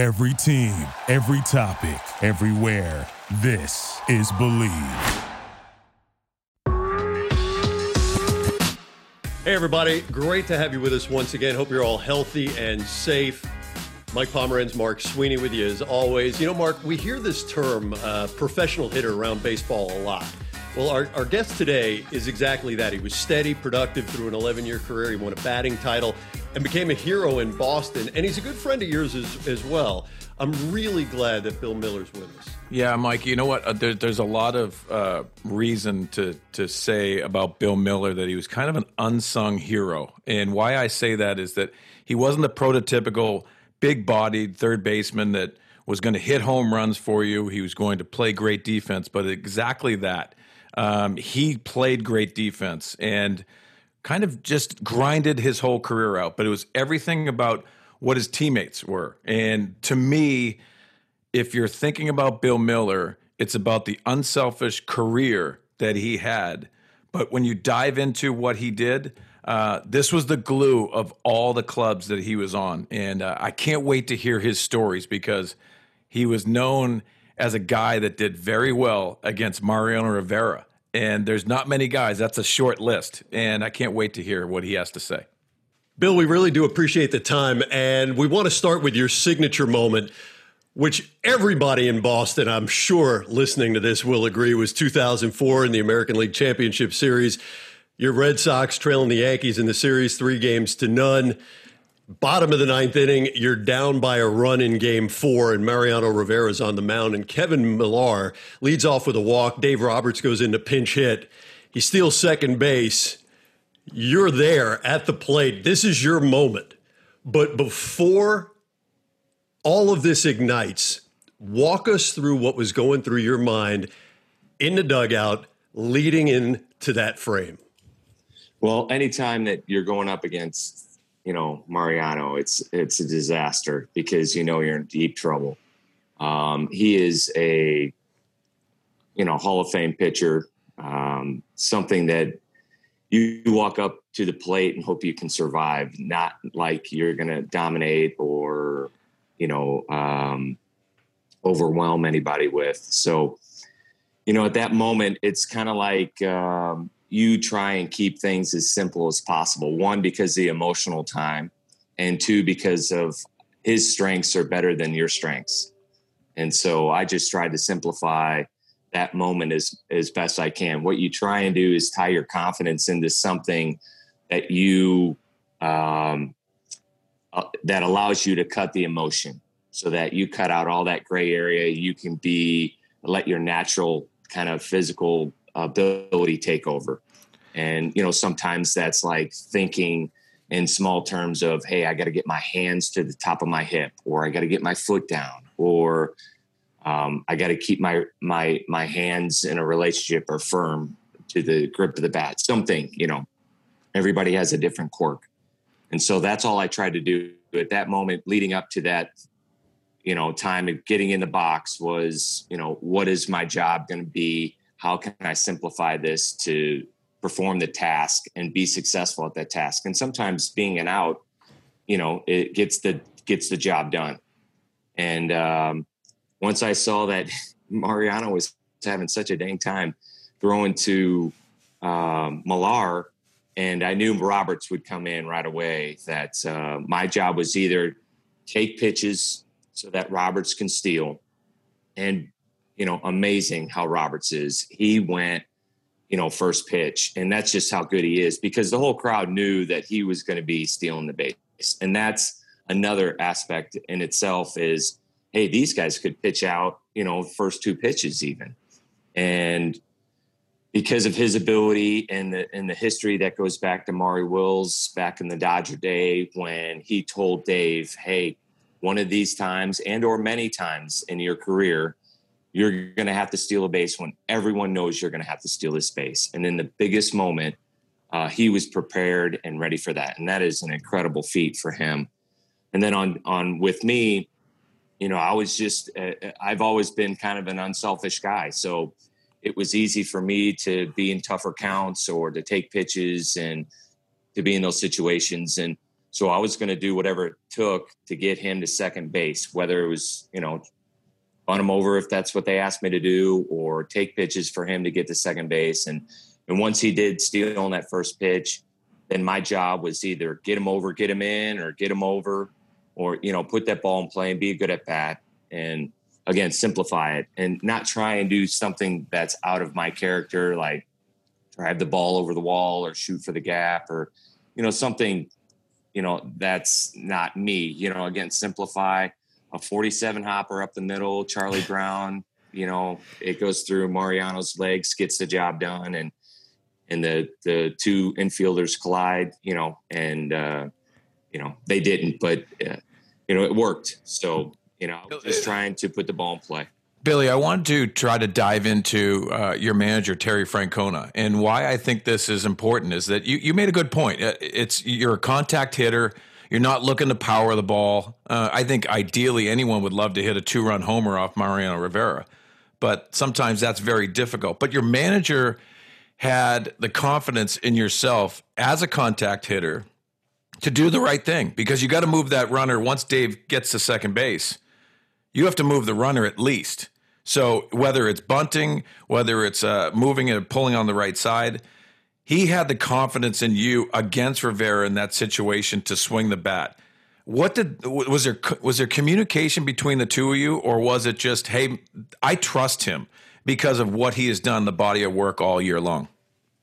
Every team, every topic, everywhere. This is Bleav. Hey, everybody. Great to have you with us once again. Hope you're all healthy and safe. Mike Pomeranz, Mark Sweeney with you as always. You know, Mark, we hear this term uh, professional hitter around baseball a lot. Well, our, our guest today is exactly that. He was steady, productive through an 11 year career. He won a batting title and became a hero in Boston. And he's a good friend of yours as, as well. I'm really glad that Bill Mueller's with us. Yeah, Mike. You know what? Uh, there, there's a lot of uh, reason to to say about Bill Mueller that he was kind of an unsung hero, and why I say that is that he wasn't the prototypical big-bodied third baseman that was going to hit home runs for you. He was going to play great defense, but exactly that. Um, he played great defense and kind of just grinded his whole career out. But it was everything about what his teammates were, and to me if you're thinking about Bill Mueller, it's about the unselfish career that he had. But when you dive into what he did, uh, this was the glue of all the clubs that he was on. And uh, I can't wait to hear his stories because he was known as a guy that did very well against Mariano Rivera. And there's not many guys, that's a short list. And I can't wait to hear what he has to say. Bill, we really do appreciate the time. And we want to start with your signature moment which everybody in Boston, I'm sure, listening to this will agree was 2004 in the American League Championship Series. Your Red Sox trailing the Yankees in the series three games to none. Bottom of the ninth inning, you're down by a run in game four, and Mariano Rivera's on the mound, and Kevin Millar leads off with a walk. Dave Roberts goes into pinch hit. He steals second base. You're there at the plate. This is your moment. But before all of this ignites. Walk us through what was going through your mind in the dugout leading into that frame. Well, anytime that you're going up against, you know, Mariano, it's it's a disaster because you know you're in deep trouble. Um, he is a, you know, Hall of Fame pitcher. Um, something that you walk up to the plate and hope you can survive, not like you're going to dominate or you know, um, overwhelm anybody with. So, you know, at that moment, it's kind of like um, you try and keep things as simple as possible. One, because the emotional time, and two, because of his strengths are better than your strengths. And so I just tried to simplify that moment as as best I can. What you try and do is tie your confidence into something that you um, uh, that allows you to cut the emotion so that you cut out all that gray area. You can be let your natural kind of physical ability take over. And you know, sometimes that's like thinking in small terms of, hey, I got to get my hands to the top of my hip, or I got to get my foot down, or um, I got to keep my my my hands in a relationship or firm to the grip of the bat. Something, you know, everybody has a different quirk. And so that's all I tried to do at that moment leading up to that, you know, time of getting in the box was, you know, what is my job going to be? How can I simplify this to perform the task and be successful at that task? And sometimes being an out, you know, it gets the gets the job done. And um, once I saw that Mariano was having such a dang time throwing to um, Millar, and I knew Roberts would come in right away. That uh, my job was either take pitches so that Roberts can steal, and you know, amazing how Roberts is. He went, you know, first pitch, and that's just how good he is because the whole crowd knew that he was going to be stealing the base, and that's another aspect in itself. Is hey, these guys could pitch out, you know, first two pitches even, and because of his ability and the and the history that goes back to Maury Wills back in the Dodger day when he told Dave, "Hey, one of these times and or many times in your career, you're going to have to steal a base when everyone knows you're going to have to steal this base." And in the biggest moment, uh, he was prepared and ready for that, and that is an incredible feat for him. And then on on with me, you know, I was just uh, I've always been kind of an unselfish guy, so it was easy for me to be in tougher counts or to take pitches and to be in those situations. And So I was going to do whatever it took to get him to second base, whether it was, you know, run him over if that's what they asked me to do, or take pitches for him to get to second base. And and once he did steal on that first pitch, then my job was either get him over, get him in, or get him over, or you know, put that ball in play and be a good at bat. And again, simplify it and not try and do something that's out of my character, like drive the ball over the wall or shoot for the gap or you know something you know that's not me you know again simplify a 47 hopper up the middle charlie brown you know it goes through mariano's legs gets the job done and and the the two infielders collide you know and uh you know they didn't but uh, you know it worked so you know just trying to put the ball in play Billy, I want to try to dive into uh, your manager Terry Francona and why I think this is important is that you you made a good point. Uh, it's you're a contact hitter. You're not looking to power the ball. Uh, I think ideally anyone would love to hit a two run homer off Mariano Rivera, but sometimes that's very difficult. But your manager had the confidence in yourself as a contact hitter to do the right thing because you got to move that runner once Dave gets to second base you have to move the runner at least. So whether it's bunting, whether it's uh, moving and pulling on the right side, he had the confidence in you against Rivera in that situation to swing the bat. What did was there was there communication between the two of you, or was it just hey, I trust him because of what he has done, the body of work all year long?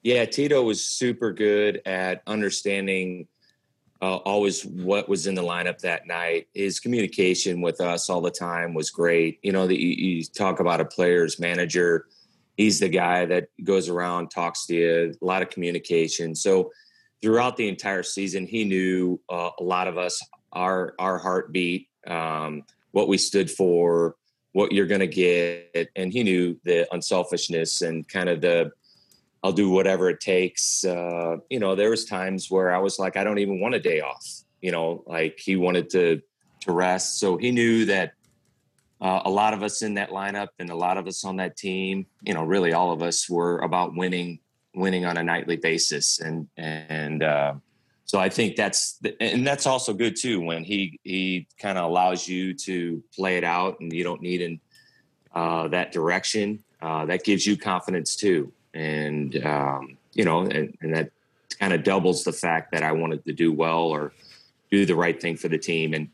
Yeah, Tito was super good at understanding uh, always what was in the lineup that night. His communication with us all the time was great. You know, you, you, talk about a player's manager. He's the guy that goes around, talks to you, a lot of communication. So throughout the entire season, he knew uh, a lot of us, our our heartbeat, um, what we stood for, what you're going to get, and he knew the unselfishness and kind of the I'll do whatever it takes. Uh, you know, there was times where I was like, I don't even want a day off. You know, like he wanted to to rest, so he knew that uh, a lot of us in that lineup and a lot of us on that team, you know, really all of us were about winning, winning on a nightly basis, and and uh, so I think that's and that's also good too when he he kind of allows you to play it out and you don't need in uh, that direction. Uh, that gives you confidence too and um, you know, and, and that kind of doubles the fact that I wanted to do well or do the right thing for the team. And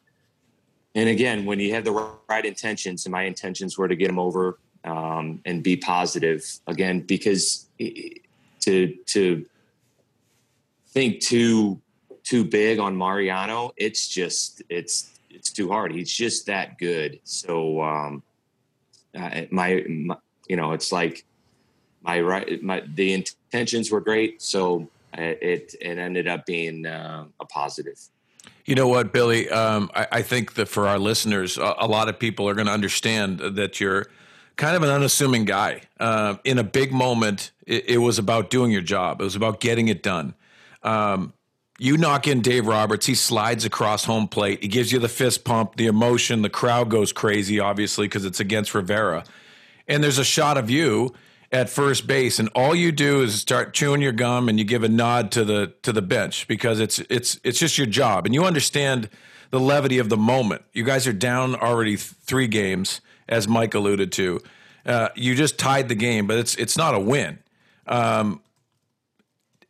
and again, when you have the right intentions, and my intentions were to get him over um, and be positive again, because to to think too too big on Mariano, it's just it's it's too hard. He's just that good. So um, uh, my, my you know, it's like my right my the intentions were great so uh, it it ended up being uh, a positive you know what billy um, I, I, think that for our listeners a, a lot of people are going to understand that you're kind of an unassuming guy uh, in a big moment it, it, was about doing your job it was about getting it done um, you knock in Dave Roberts, he slides across home plate. He gives you the fist pump, the emotion. The crowd goes crazy, obviously, because it's against Rivera. And there's a shot of you at first base and all you do is start chewing your gum and you give a nod to the to the bench because it's it's it's just your job and you understand the levity of the moment. You guys are down already 3 games as Mike alluded to. Uh, you just tied the game, but it's it's not a win. Um,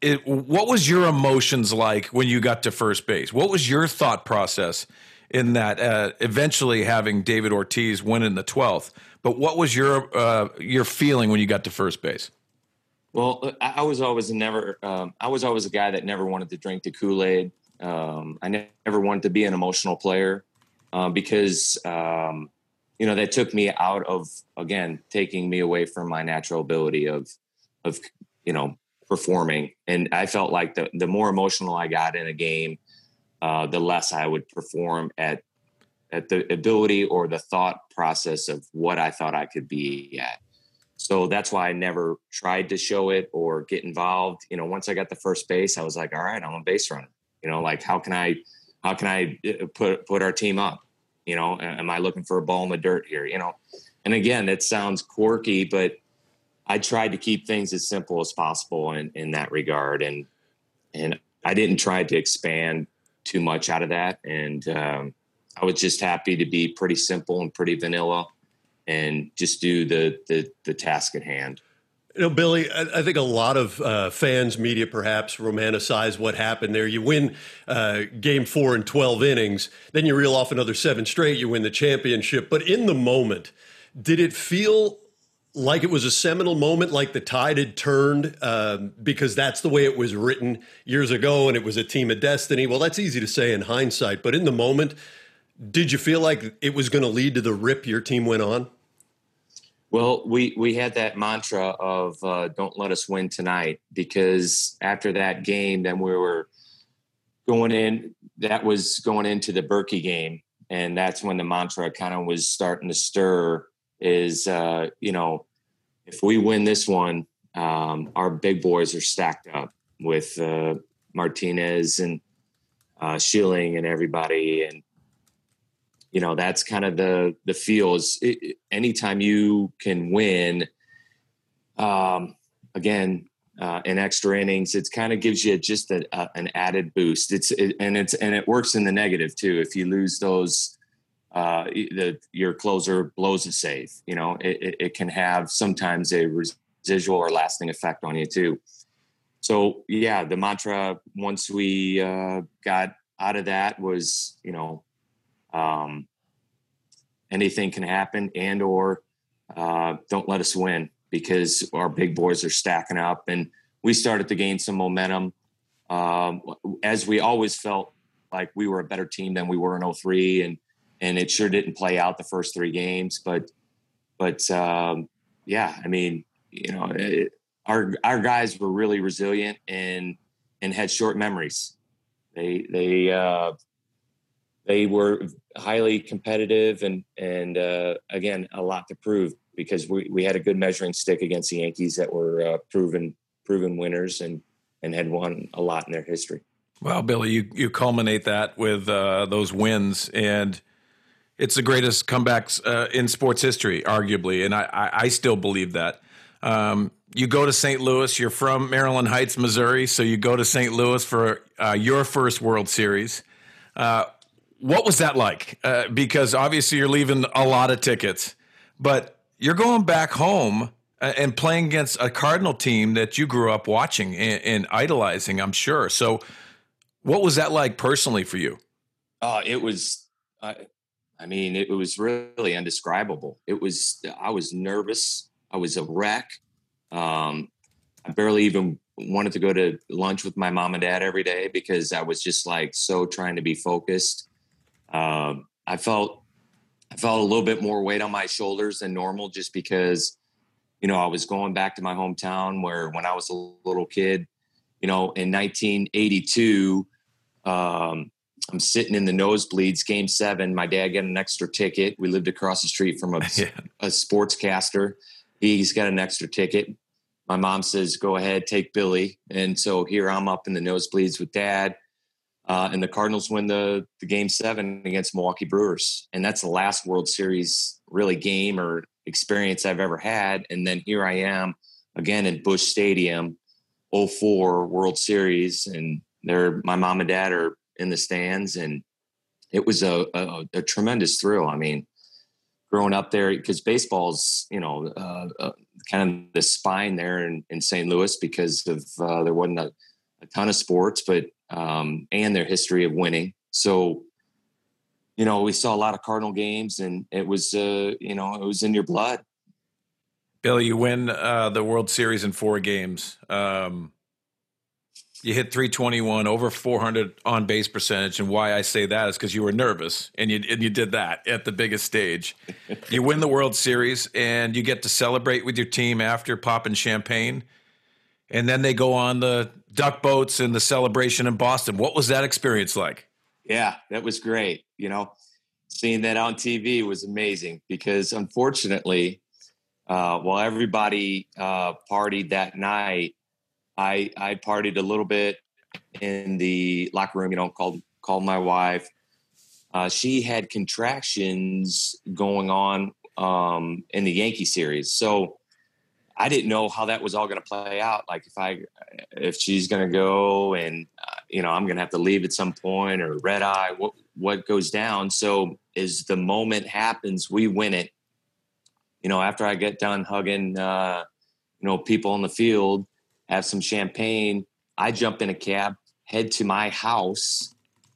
it, what was your emotions like when you got to first base? What was your thought process in that? Uh, eventually, having David Ortiz win in the twelfth, but what was your uh, your feeling when you got to first base? Well, I was always never. Um, I was always a guy that never wanted to drink the Kool Aid. Um, I never wanted to be an emotional player uh, because um, you know that took me out of again taking me away from my natural ability of of you know performing. And I felt like the the more emotional I got in a game, uh, the less I would perform at at the ability or the thought process of what I thought I could be at. So that's why I never tried to show it or get involved. You know, once I got the first base, I was like, all right, I'm a base runner. You know, like how can I how can I uh, put put our team up? You know, am I looking for a ball in the dirt here? You know, and again, it sounds quirky, but I tried to keep things as simple as possible in, in that regard. And and I didn't try to expand too much out of that. And um, I was just happy to be pretty simple and pretty vanilla and just do the, the, the task at hand. You know, Billy, I, think a lot of uh, fans, media perhaps, romanticize what happened there. You win uh, game four in 12 innings, then you reel off another seven straight, you win the championship. But in the moment, did it feel like it was a seminal moment, like the tide had turned, um, because that's the way it was written years ago, and it was a team of destiny. Well, that's easy to say in hindsight, but in the moment, did you feel like it was going to lead to the rip your team went on? Well, we we had that mantra of uh, "Don't let us win tonight," because after that game, then we were going in. That was going into the Berkey game, and that's when the mantra kind of was starting to stir is uh, you know if we win this one, um, our big boys are stacked up with uh, Martinez and uh, Schilling and everybody, and you know that's kind of the the feels. Anytime you can win, um, again uh, in extra innings, it kind of gives you just a, a, an added boost. It's it, and it's and it works in the negative too. If you lose those uh, the your closer blows a save. You know, it, it, can have sometimes a residual or lasting effect on you too. So yeah, the mantra once we uh, got out of that was you know um, anything can happen and or uh, don't let us win because our big boys are stacking up and we started to gain some momentum um, as we always felt like we were a better team than we were in 03 and and it sure didn't play out the first three games. But but um, yeah, I mean, you know, it, our our guys were really resilient and and had short memories. They they uh, they were highly competitive and and uh, again a lot to prove because we, we had a good measuring stick against the Yankees that were uh, proven proven winners and and had won a lot in their history. Well, Billy, you you culminate that with uh, those wins and it's the greatest comebacks uh, in sports history, arguably, and I, I, I still believe that. Um, you go to St. Louis. You're from Maryland Heights, Missouri, so you go to St. Louis for uh, your first World Series. What was that like? Uh, because obviously you're leaving a lot of tickets, but you're going back home uh, and playing against a Cardinal team that you grew up watching and, and idolizing. I'm sure. So, what was that like personally for you? Uh, it was. I mean, it was really indescribable. It was, I was nervous. I was a wreck. Um, I barely even wanted to go to lunch with my mom and dad every day because I was just like so trying to be focused. Um, I felt, I felt a little bit more weight on my shoulders than normal just because, you know, I was going back to my hometown where when I was a little kid, you know, in 1982, um, I'm sitting in the nosebleeds, game seven. My dad got an extra ticket. We lived across the street from a, yeah. a sportscaster. He's got an extra ticket. My mom says, go ahead, take Billy. And so here I'm up in the nosebleeds with dad. Uh, and the Cardinals win the, the game seven against Milwaukee Brewers. And that's the last World Series really game or experience I've ever had. And then here I am again in Busch Stadium, 04 World Series. And my mom and dad are in the stands, and it was a, a, a tremendous thrill. I mean, growing up there because baseball's you know uh, uh, kind of the spine there in, in St. Louis because of uh, there wasn't a, a, ton of sports, but um, and their history of winning. So you know we saw a lot of Cardinal games, and it was uh, you know it was in your blood. Billy, you win uh, the World Series in four games. Um, you hit 321, over 400 on base percentage. And why I say that is because you were nervous and you, and you did that at the biggest stage. you win the World Series and you get to celebrate with your team after popping champagne. And then they go on the duck boats and the celebration in Boston. What was that experience like? Yeah, that was great. You know, seeing that on TV was amazing because unfortunately, uh, while everybody uh, partied that night, I I partied a little bit in the locker room. You know, called called my wife. Uh, she had contractions going on um, in the Yankee series, so I didn't know how that was all going to play out. Like if I, if she's going to go and, uh, you know, I'm going to have to leave at some point or red eye, what, what goes down. So as the moment happens, we win it. You know, after I get done hugging, uh, you know, people in the field, have some champagne. I jump in a cab, head to my house,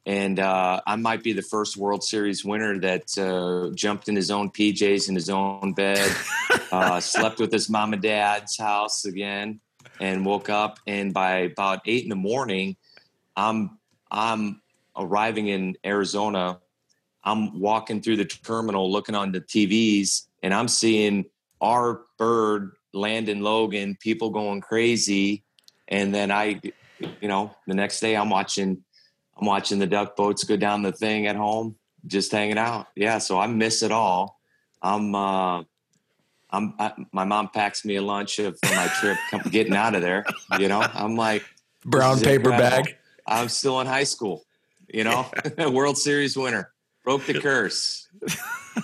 and uh, I might be the first World Series winner that uh, jumped in his own PJs in his own bed, uh, slept with his mom and dad's house again, and woke up. And by about eight in the morning, I'm I'm arriving in Arizona. I'm walking through the terminal, looking on the TVs, and I'm seeing our bird Landon Logan, people going crazy, and then I, you know, the next day I'm watching, I'm watching the duck boats go down the thing at home, just hanging out. Yeah, so I miss it all. I'm, uh, I'm, I, my mom packs me a lunch for my trip, getting out of there. You know, I'm like brown paper bag. I'm still in high school. You know, World Series winner broke the curse.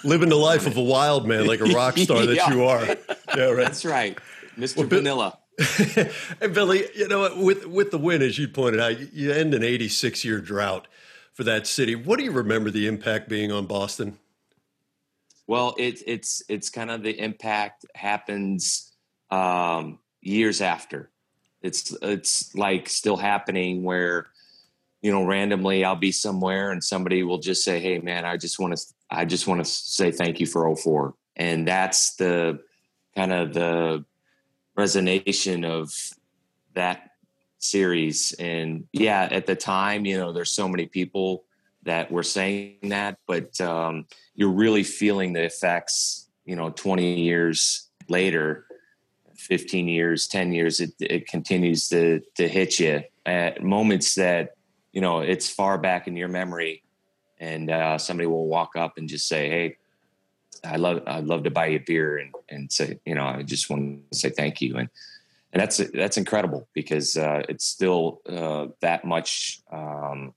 Living the life of a wild man, like a rock star that Yeah. you are. Yeah, right. That's right, Mr. Well, Bill- Vanilla. and Billy, you know, with with the win, as you pointed out, you- end an 86 year drought for that city. What do you remember the impact being on Boston? Well, it's it's it's kind of the impact happens um, years after. It's it's like still happening where you know randomly I'll be somewhere and somebody will just say, "Hey, man, I just want to I just want to say thank you for 04. and that's the kind of the resonation of that series. And yeah, at the time, you know, there's so many people that were saying that, but um, you're really feeling the effects, you know, 20 years later, 15 years, 10 years, it, it continues to, to hit you at moments that, you know, it's far back in your memory. And uh, somebody will walk up and just say, Hey, I love, I'd love to buy you a beer and, and say, you know, I just want to say thank you. And, and that's, that's incredible because uh, it's still uh, that much, um,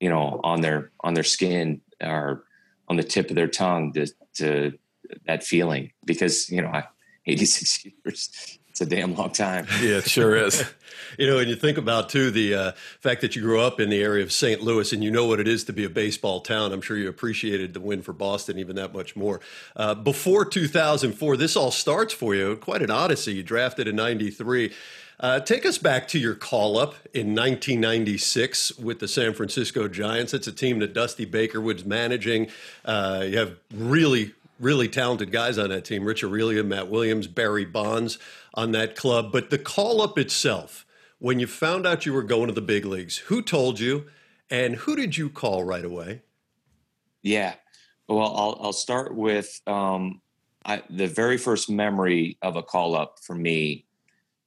you know, on their, on their skin or on the tip of their tongue to, to that feeling because, you know, I, 86 years, a damn long time. Yeah, it sure is. You know, and you think about too the uh, fact that you grew up in the area of St. Louis and you know what it is to be a baseball town. I'm sure you appreciated the win for Boston even that much more. Uh, before 2004, this all starts for you. Quite an odyssey. You drafted in '93. Uh, take us back to your call up in 1996 with the San Francisco Giants. It's a team that Dusty Baker was managing. Uh, you have really, really talented guys on that team Rich Aurilia, Matt Williams, Barry Bonds on that club. But the call up itself, when you found out you were going to the big leagues, who told you and who did you call right away? Yeah. Well, I'll, I'll start with um, I, the very first memory of a call up for me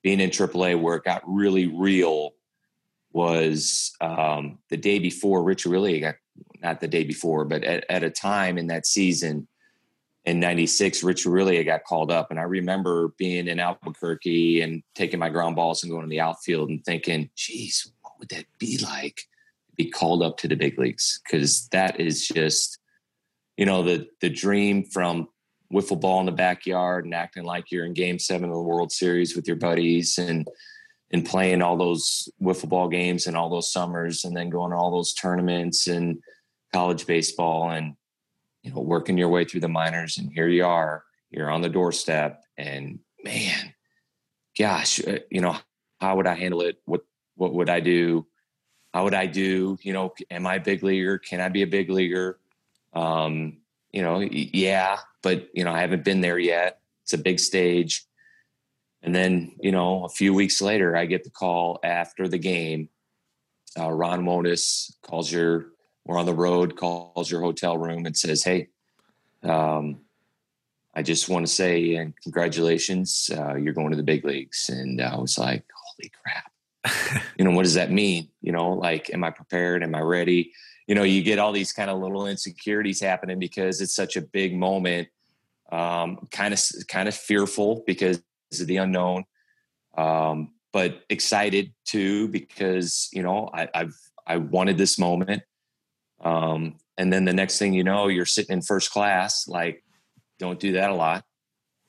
being in AAA where it got really real was um, the day before Rich Aurilia got, not the day before, but at, at a time in that season in 96, Rich Aurilia got called up. And I remember being in Albuquerque and taking my ground balls and going to the outfield and thinking, geez, what would that be like? to Be called up to the big leagues because that is just, you know, the the dream from wiffle ball in the backyard and acting like you're in Game Seven of the World Series with your buddies and and playing all those wiffle ball games and all those summers and then going to all those tournaments and college baseball and you know working your way through the minors and here you are you're on the doorstep and man gosh uh, you know how would i handle it? What what would i do? How would i do? You know am i a big leaguer? Can i be a big leaguer? Um you know yeah but you know i haven't been there yet. It's a big stage. And then you know a few weeks later i get the call after the game. Uh, ron Wotus calls your we're on the road calls your hotel room and says hey um, i just want to say and congratulations uh, you're going to the big leagues. And i was like holy crap. You know what does that mean? You know like am i prepared? Am i ready? You know you get all these kind of little insecurities happening because it's such a big moment um, kind of kind of fearful because of the unknown um, but excited too because you know I, I've I wanted this moment um, and then the next thing you know you're sitting in first class like don't do that a lot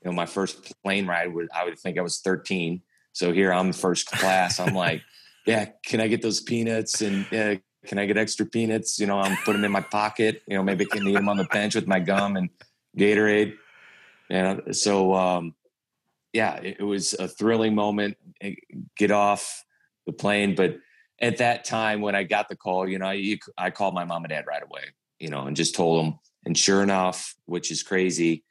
you know, my first plane ride was I would think I was 13. So here I'm first class. I'm like, yeah, can I get those peanuts and uh, can I get extra peanuts? You know, I'm put them in my pocket. You know, maybe I can eat them on the bench with my gum and Gatorade. And so, um, yeah, it, it was a thrilling moment. Get off the plane, but at that time when I got the call, you know, I, I called my mom and dad right away, you know, and just told them. And sure enough, which is crazy,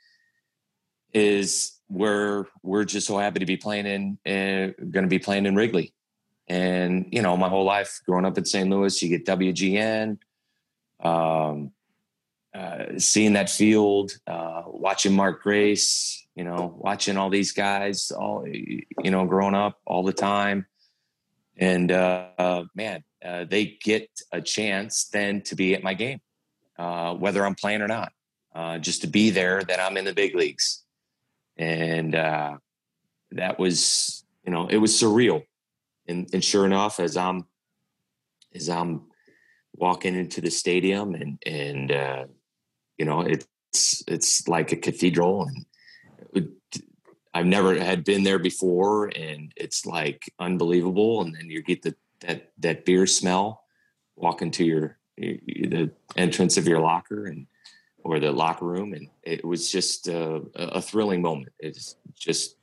is we're we're just so happy to be playing in, uh, going to be playing in Wrigley. And you know, my whole life growing up in St. Louis, you get WGN, um, uh, seeing that field, uh, watching Mark Grace, you know, watching all these guys, all you know, growing up all the time and uh, man, uh, they get a chance then to be at my game, uh, whether I'm playing or not, uh, just to be there. That I'm in the big leagues, and uh, that was, you know, it was surreal. And, and sure enough, as I'm as I'm walking into the stadium, and and uh, you know, it's it's like a cathedral, and I've never had been there before, and it's like unbelievable. And then you get the that that beer smell walking to your the entrance of your locker and or the locker room, and it was just a, a thrilling moment. It's just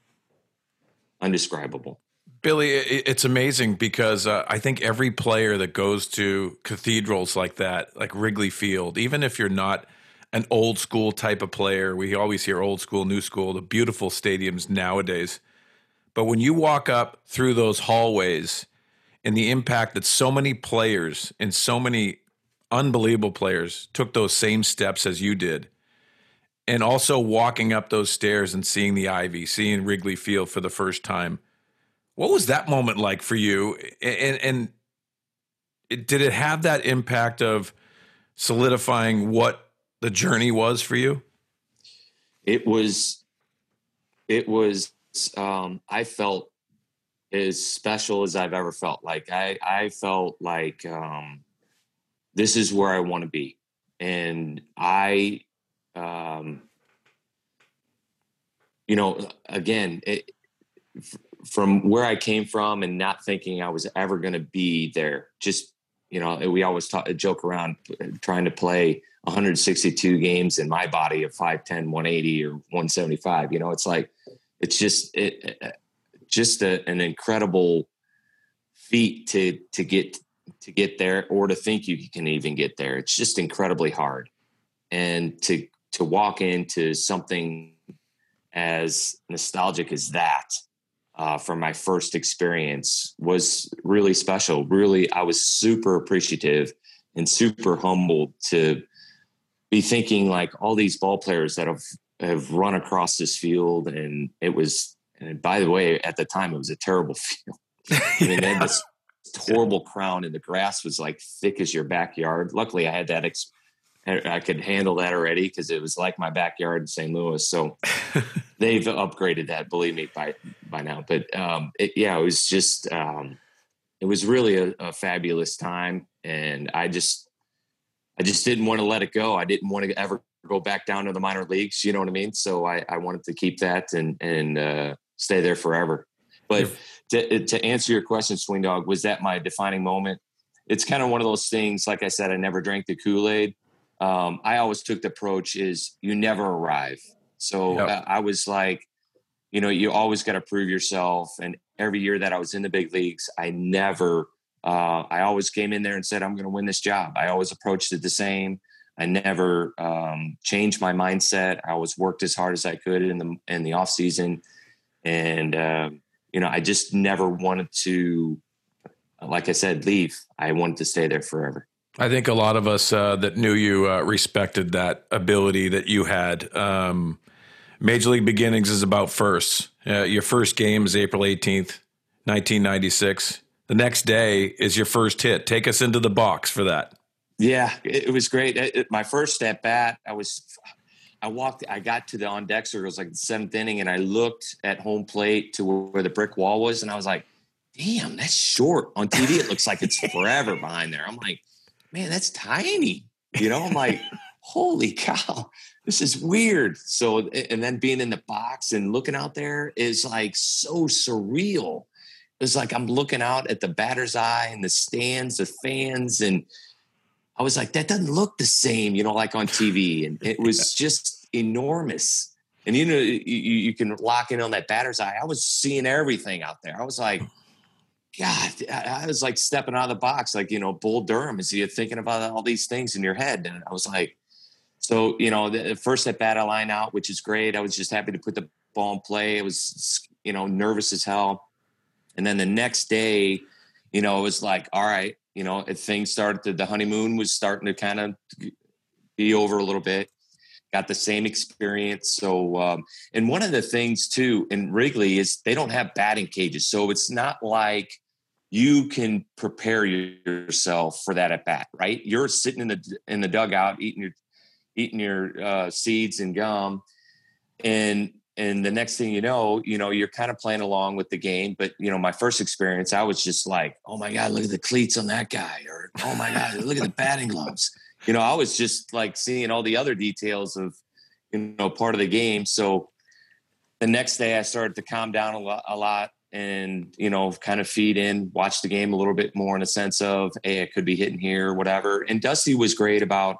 undescribable. Billy, it's amazing because uh, I think every player that goes to cathedrals like that, like Wrigley Field, even if you're not an old school type of player. We always hear old school, new school, the beautiful stadiums nowadays. But when you walk up through those hallways and the impact that so many players and so many unbelievable players took those same steps as you did, and also walking up those stairs and seeing the Ivy, seeing Wrigley Field for the first time, what was that moment like for you? And, and did it have that impact of solidifying what the journey was for you? It was, it was, um, I felt as special as I've ever felt. Like I, I felt like, um, this is where I want to be. And I, um, you know, again, it, from where I came from and not thinking I was ever going to be there, just, you know, we always talk, joke around trying to play 162 games in my body of 5'10, 180 or 175. You know, it's like, it's just, it, just a, an incredible feat to, to get, to get there or to think you can even get there. It's just incredibly hard. And to, to walk into something as nostalgic as that uh, from my first experience was really special. Really, I was super appreciative and super humbled to be thinking like all these ball players that have have run across this field, and it was. And by the way, at the time, it was a terrible field. I mean, yeah. this horrible crown, and the grass was like thick as your backyard. Luckily, I had that. Ex- I could handle that already because it was like my backyard in St. Louis. So they've upgraded that, believe me, by by now. But um, it, yeah, it was just um, it was really a, a, fabulous time, and I just I just didn't want to let it go. I didn't want to ever go back down to the minor leagues. You know what I mean? So I, I wanted to keep that and and uh, stay there forever. But to, to answer your question, Swing Dog, was that my defining moment? It's kind of one of those things. Like I said, I never drank the Kool Aid. Um, I always took the approach is you never arrive. So yep. I, I was like, you know, you always got to prove yourself. And every year that I was in the big leagues, I never uh, I always came in there and said, I'm going to win this job. I always approached it the same. I never um, changed my mindset. I always worked as hard as I could in the in the off season, and uh, you know, I just never wanted to, like I said, leave. I wanted to stay there forever. I think a lot of us uh, that knew you uh, respected that ability that you had. Um, Major League Beginnings is about firsts. Uh, your first game is April 18th, 1996 the next day is your first hit. Take us into the box for that. Yeah, it, it was great. It, it, my first at bat, I was, I walked, I got to the on deck circle. It was like the seventh inning, and I looked at home plate to where the brick wall was, and I was like, "Damn, that's short." On TV, it looks like it's forever behind there. I'm like, "Man, that's tiny." You know, I'm like, holy cow, this is weird. So, and then being in the box and looking out there is like so surreal. It's like I'm looking out at the batter's eye and the stands, the fans, and I was like, that doesn't look the same, you know, like on TV. And it was just enormous. And you know, you, you can lock in on that batter's eye. I was seeing everything out there. I was like, God, I was like stepping out of the box, like, you know, Bull Durham is you thinking about all these things in your head. And I was like, so, you know, the first at bat I line out, which is great. I was just happy to put the ball in play. I was, you know, nervous as hell. And then the next day, you know, it was like, all right, you know, things started, the honeymoon was starting to kind of be over a little bit. Got the same experience. So, um, and one of the things too in Wrigley is they don't have batting cages. So it's not like you can prepare yourself for that at bat, right? You're sitting in the in the dugout eating your eating your uh, seeds and gum, and and the next thing you know, you know you're kind of playing along with the game. But you know, my first experience, I was just like, oh my god, look at the cleats on that guy, or oh my god, look at the batting gloves. You know, I was just like seeing all the other details of you know part of the game. So the next day, I started to calm down a lot, a lot and you know kind of feed in watch the game a little bit more in a sense of hey it could be hitting here or whatever and dusty was great about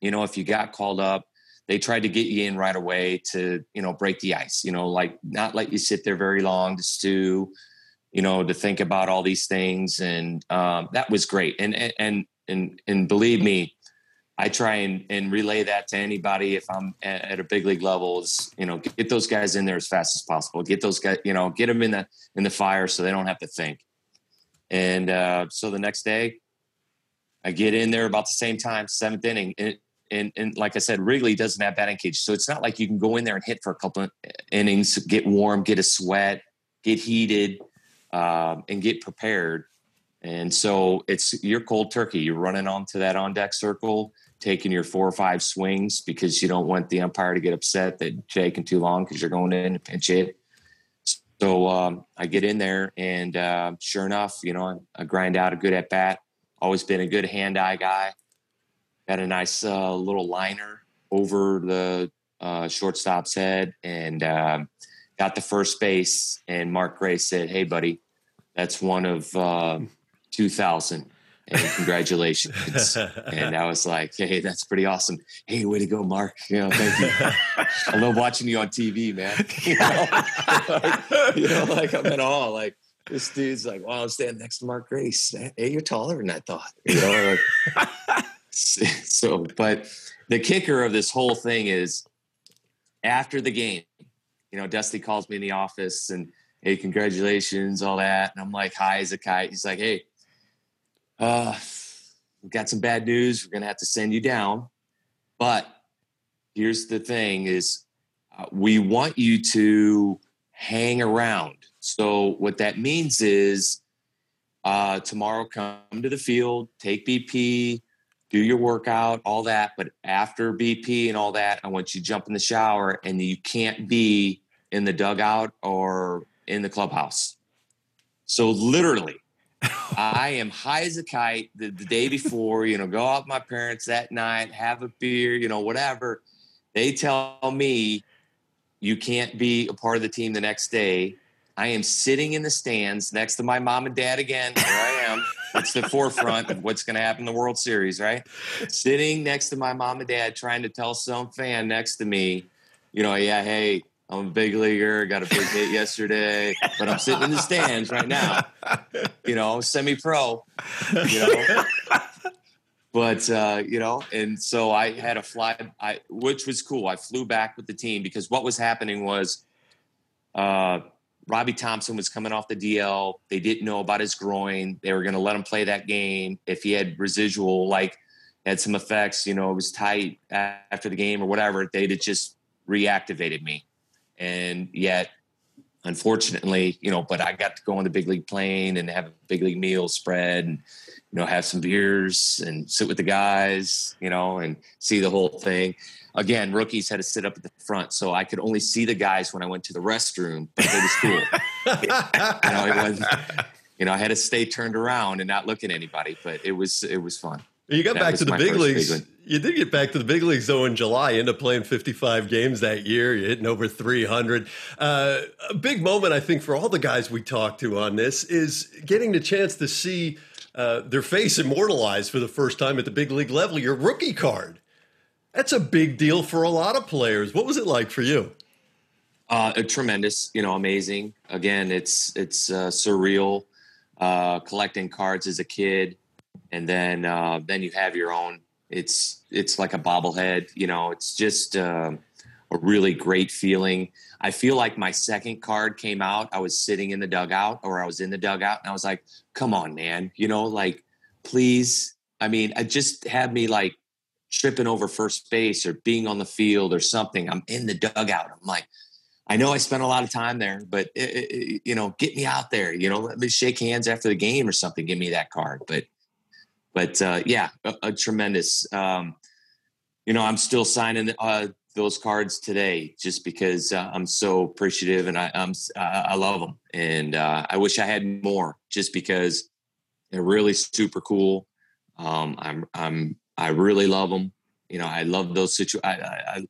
you know, if you got called up, they tried to get you in right away to, you know, break the ice, you know, like not let you sit there very long to stew, you know, to think about all these things. And um, that was great. And, and, and, and believe me, I try and, and relay that to anybody if I'm at, a big league level is, you know, get those guys in there as fast as possible. Get those guys, you know, get them in the, in the fire so they don't have to think. And uh, so the next day, I get in there about the same time, seventh inning, and and, and like I said, Wrigley doesn't have batting cage, so it's not like you can go in there and hit for a couple innings, get warm, get a sweat, get heated, um, and get prepared. And so it's you're cold turkey. You're running onto that on deck circle, taking your four or five swings because you don't want the umpire to get upset that you're taking too long because you're going in to pinch hit. So um, I get in there, and uh, sure enough, you know, I grind out a good at bat. Always been a good hand eye guy got a nice uh, little liner over the uh, shortstop's head and um, got the first base. And Mark Grace said, "Hey, buddy, that's one of uh, two thousand, and congratulations." and I was like, "Hey, that's pretty awesome. Hey, way to go, Mark. You know, thank you. I love watching you on TV, man. you, know? like, you know, like I'm in awe. Like." This dude's like, wow, I'm standing next to Mark Grace. Hey, you're taller than I thought. You know, like, so, but the kicker of this whole thing is after the game, you know, Dusty calls me in the office and, hey, congratulations, all that. And I'm like, high as a kite. He's like, hey, uh, we've got some bad news. We're going to have to send you down. But here's the thing is uh, we want you to hang around. So what that means is uh, tomorrow come to the field, take BP, do your workout, all that. But after BP and all that, I want you to jump in the shower and you can't be in the dugout or in the clubhouse. So literally, I am high as a kite the, the, day before, you know, go out with my parents that night, have a beer, you know, whatever. They tell me you can't be a part of the team the next day. I am sitting in the stands next to my mom and dad again. Here I am. It's the forefront of what's going to happen in the World Series, right? Sitting next to my mom and dad, trying to tell some fan next to me, you know, yeah, hey, I'm a big leaguer, got a big hit yesterday, but I'm sitting in the stands right now, you know, semi pro, you know. But uh, you know, and so I had a fly, I, which was cool. I flew back with the team because what was happening was uh, Robby Thompson was coming off the DL. They didn't know about his groin. They were going to let him play that game. If he had residual, like had some effects, you know, it was tight after the game or whatever, they'd just reactivated me. And yet, unfortunately, you know, but I got to go on the big league plane and have a big league meal spread and, you know, have some beers and sit with the guys, you know, and see the whole thing again, rookies had to sit up at the front, so I could only see the guys when I went to the restroom. But it was cool. you know, it was, you know, I had to stay turned around and not look at anybody, but it was it was fun. You got that back to the big leagues. Big you did get back to the big leagues though in July. You ended up playing 55 games that year. You're hitting over 300. Uh, a big moment, I think, for all the guys we talked to on this is getting the chance to see uh, their face immortalized for the first time at the big league level. Your rookie card. That's a big deal for a lot of players. What was it like for you? Uh, tremendous, you know, amazing. Again, it's it's uh, surreal uh, collecting cards as a kid, and then uh, then you have your own. It's it's like a bobblehead, you know. It's just uh, a really great feeling. I feel like my second card came out. I was sitting in the dugout, or I was in the dugout, and I was like, "Come on, man, you know, like, please." I mean, I just had me like tripping over first base or being on the field or something. I'm in the dugout. I'm like, I know I spent a lot of time there, but it, it, you know, get me out there. You know, let me shake hands after the game or something. Give me that card. But, but uh, yeah, a, a tremendous. Um, you know, I'm still signing uh, those cards today just because uh, I'm so appreciative and I, I'm I love them, and uh, I wish I had more just because they're really super cool. Um, I'm I'm I really love them. You know, I love those situations. I, I,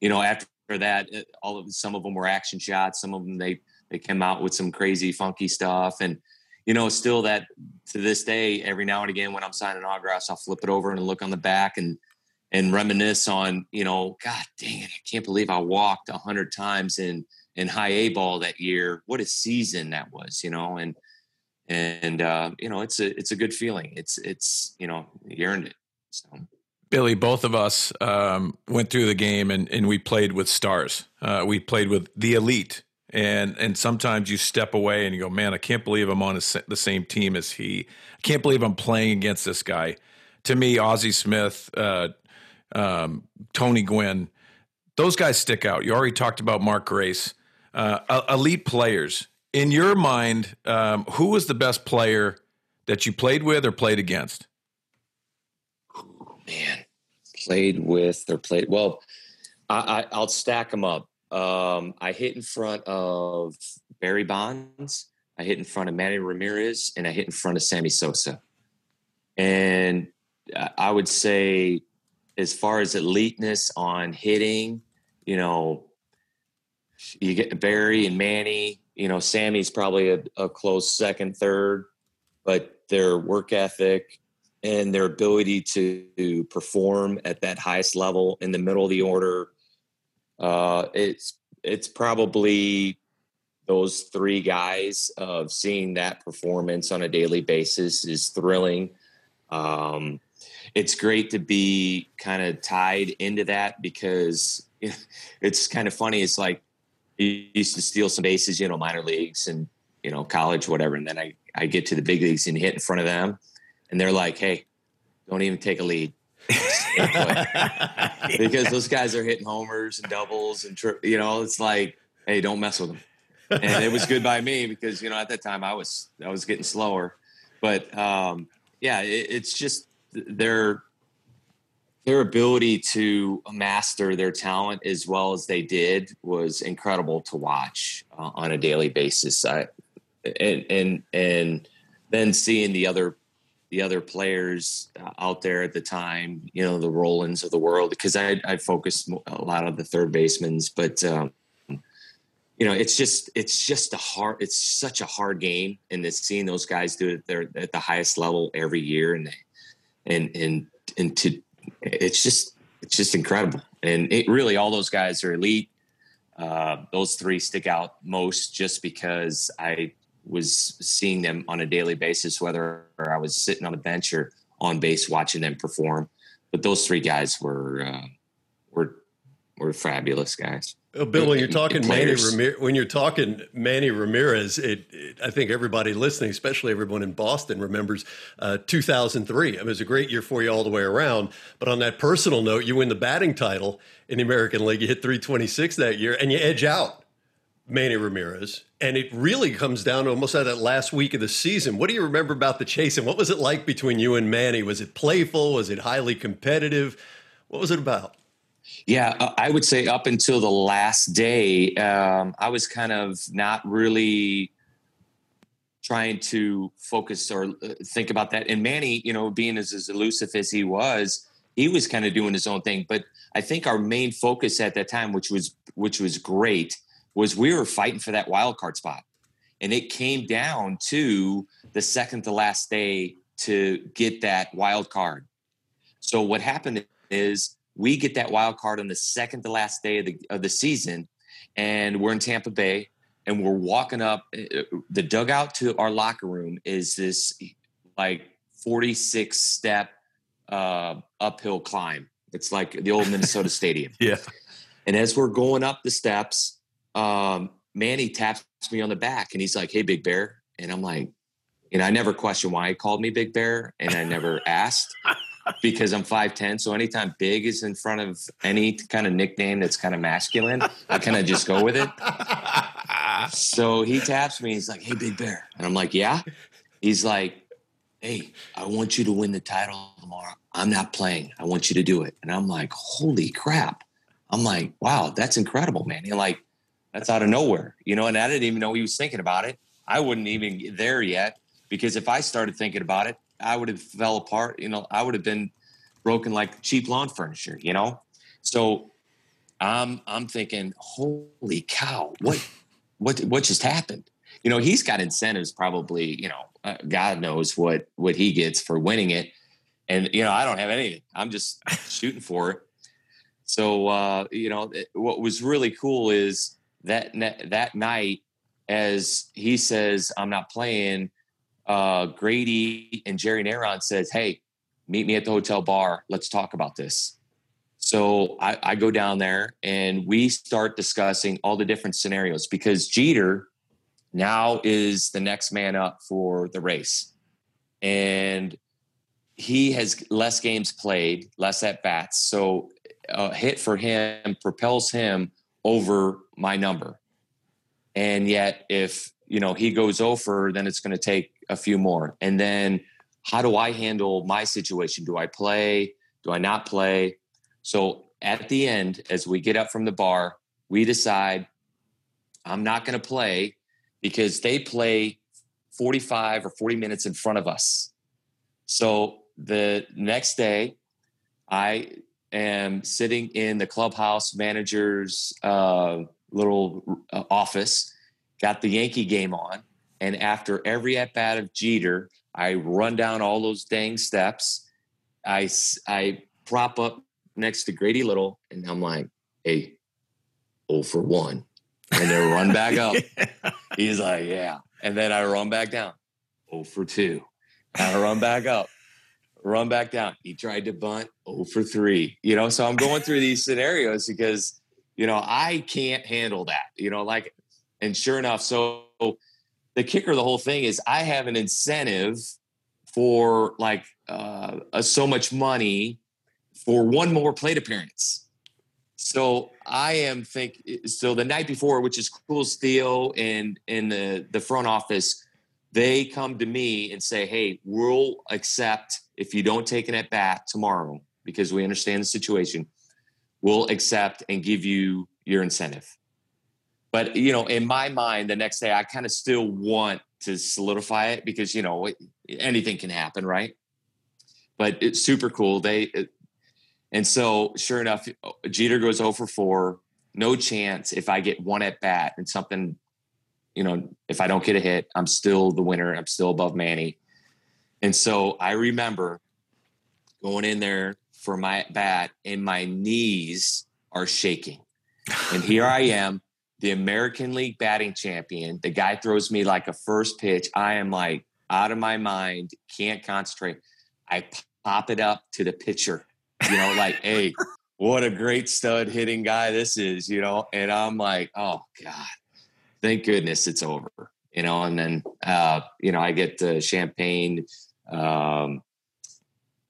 you know, after that. All of some of them were action shots. Some of them they they came out with some crazy funky stuff, and you know, still that to this day, every now and again when I'm signing autographs, I'll flip it over and look on the back and and reminisce on you know, God dang it, I can't believe I walked a hundred times in in high A ball that year. What a season that was, you know, and and uh, you know, it's a it's a good feeling. It's it's you know, you earned it. So. Billy, both of us um, went through the game and, and we played with stars. Uh, we played with the elite. And and sometimes you step away and you go, man, I can't believe I'm on a, the same team as he. I can't believe I'm playing against this guy. To me, Ozzie Smith, uh, um, Tony Gwynn, those guys stick out. You already talked about Mark Grace, uh, elite players. In your mind, um, who was the best player that you played with or played against? Man, played with or played well. I, I will stack them up. Um, I hit in front of Barry Bonds. I hit in front of Manny Ramirez, and I hit in front of Sammy Sosa. And I would say, as far as eliteness on hitting, you know, you get Barry and Manny. You know, Sammy's probably a, a close second, third, but their work ethic, and their ability to, perform at that highest level in the middle of the order. Uh, it's it's probably those three guys of seeing that performance on a daily basis is thrilling. Um, it's great to be kind of tied into that because it's kind of funny. It's like you used to steal some bases, you know, minor leagues and you know college, whatever, and then I I get to the big leagues and hit in front of them and they're like, "Hey, don't even take a lead." because those guys are hitting homers and doubles and tri- you know it's like hey don't mess with them. And it was good by me because you know at that time i was i was getting slower. But um yeah it, it's just their their ability to master their talent as well as they did was incredible to watch uh, on a daily basis. I, and and and then seeing the other the other players uh, out there at the time, you know, the Rolens of the world, because I, I focused a lot on the third basemen, but, um, you know, it's just, it's just a hard, it's such a hard game. And to seeing those guys do it, they're at the highest level every year. And, they, and, and, and to, it's just, it's just incredible. And it really, all those guys are elite. Uh, those three stick out most just because I was seeing them on a daily basis, whether I was sitting on a bench or on base watching them perform. But those three guys were uh, were were fabulous guys. Well, Bill, when you're talking Manny Ramirez, when you're talking Manny Ramirez, it, it, I think everybody listening, especially everyone in Boston, remembers uh, 2003. I mean, it was a great year for you all the way around. But on that personal note, you win the batting title in the American League. You hit 326 that year, and you edge out Manny Ramirez. And it really comes down to almost at that last week of the season. What do you remember about the chase and what was it like between you and Manny? Was it playful? Was it highly competitive? What was it about? Yeah, uh, I would say up until the last day, um, I was kind of not really trying to focus or uh, think about that. And Manny, you know, being as, as elusive as he was, he was kind of doing his own thing. But I think our main focus at that time, which was which was great, was we were fighting for that wild card spot. And it came down to the second to last day to get that wild card. So what happened is we get that wild card on the second to last day of the of the season, and we're in Tampa Bay, and we're walking up. Uh, the dugout to our locker room is this like forty six step uh, uphill climb. It's like the old Minnesota Stadium. Yeah. And as we're going up the steps, um, Manny taps me on the back and he's like, "Hey, Big Bear," and I'm like, and I never questioned why he called me Big Bear, and I never asked because I'm 5'10. So anytime big is in front of any kind of nickname that's kind of masculine, I kind of just go with it. So he taps me. He's like, Hey, Big Bear. And I'm like, Yeah. He's like, Hey, I want you to win the title tomorrow. I'm not playing. I want you to do it. And I'm like, Holy crap. I'm like, Wow, that's incredible, man. You're like, That's out of nowhere, you know, and I didn't even know he was thinking about it. I wouldn't even get there yet because if I started thinking about it, I would have fell apart. You know, I would have been broken like cheap lawn furniture. You know, so I'm I'm thinking, holy cow, what what what just happened? You know, he's got incentives probably. You know, uh, God knows what what he gets for winning it, and you know, I don't have anything. I'm just shooting for it. So uh, you know, what was really cool is that that night, as he says, I'm not playing uh, Grady and Jerry Narron says, "Hey, meet me at the hotel bar. Let's talk about this." So I, I, go down there and we start discussing all the different scenarios because Jeter now is the next man up for the race, and he has less games played, less at bats. So a hit for him propels him over my number. And yet, if you know he goes over, then it's going to take a few more. And then how do I handle my situation? Do I play? Do I not play? So at the end, as we get up from the bar, we decide I'm not going to play because they play 45 or 40 minutes in front of us. So the next day, I am sitting in the clubhouse manager's uh, little uh, office, got the Yankee game on, and after every at bat of Jeter, I run down all those dang steps. I, I prop up next to Grady Little and I'm like, hey, 0 for 1. And then run back up. He's like, yeah. And then I run back down. 0 for 2. And I run back up. Run back down. He tried to bunt 0 for 3. You know, so I'm going through these scenarios because, you know, I can't handle that. You know, like, and sure enough, so the kicker of the whole thing is I have an incentive for like uh, so much money for one more plate appearance. So I am think so the night before, which is cool Theo and in the the front office, they come to me and say, "Hey, we'll accept if you don't take an at bat tomorrow because we understand the situation. We'll accept and give you your incentive." But you know, in my mind, the next day I kind of still want to solidify it because you know anything can happen, right? But it's super cool. They and so sure enough, Jeter goes 0 for 4. No chance if I get one at bat and something, you know, if I don't get a hit, I'm still the winner. I'm still above Manny. And so I remember going in there for my bat and my knees are shaking. And here I am the American League batting champion. The guy throws me like a first pitch. I am like out of my mind, can't concentrate. I pop it up to the pitcher, you know, like, hey, what a great stud hitting guy this is, you know. And I'm like, oh God, thank goodness it's over, you know. And then, uh, you know, I get the champagne. Um,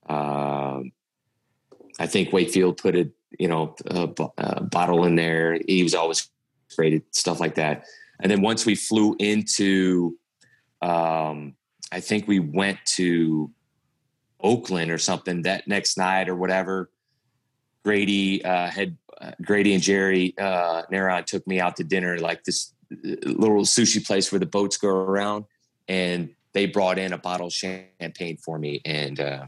uh, I think Wakefield put a, you know, a, a bottle in there. He was always created stuff like that. And then once we flew into, um, I think we went to Oakland or something that next night or whatever. Grady uh, had uh, Grady and Jerry uh, Narron took me out to dinner, like this uh, little sushi place where the boats go around. and they brought in a bottle of champagne for me and uh,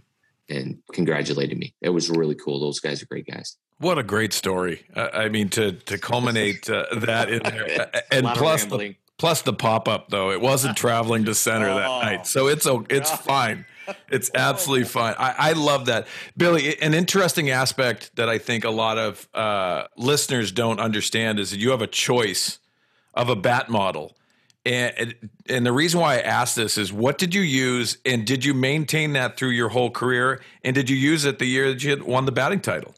and congratulated me. It was really cool. Those guys are great guys. What a great story! Uh, I mean, to to culminate uh, that in there, and plus the, plus the pop up though, it wasn't traveling to center oh, that night, so it's it's fine. It's absolutely fine. I, I, love that, Billy. An interesting aspect that I think a lot of uh, listeners don't understand is that you have a choice of a bat model. And and the reason why I asked this is what did you use and did you maintain that through your whole career and did you use it the year that you won the batting title?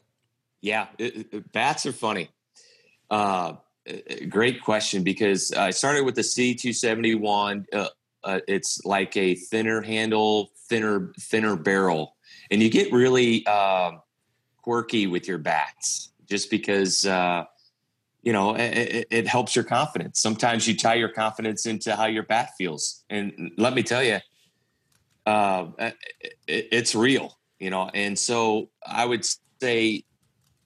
Yeah, it, it, bats are funny. Uh, great question because I started with the C271. Uh, uh, it's like a thinner handle, thinner thinner barrel, and you get really uh, quirky with your bats just because uh, you know it, it, helps your confidence. Sometimes you tie your confidence into how your bat feels. And let me tell you uh, it, it's real you know? And so i would say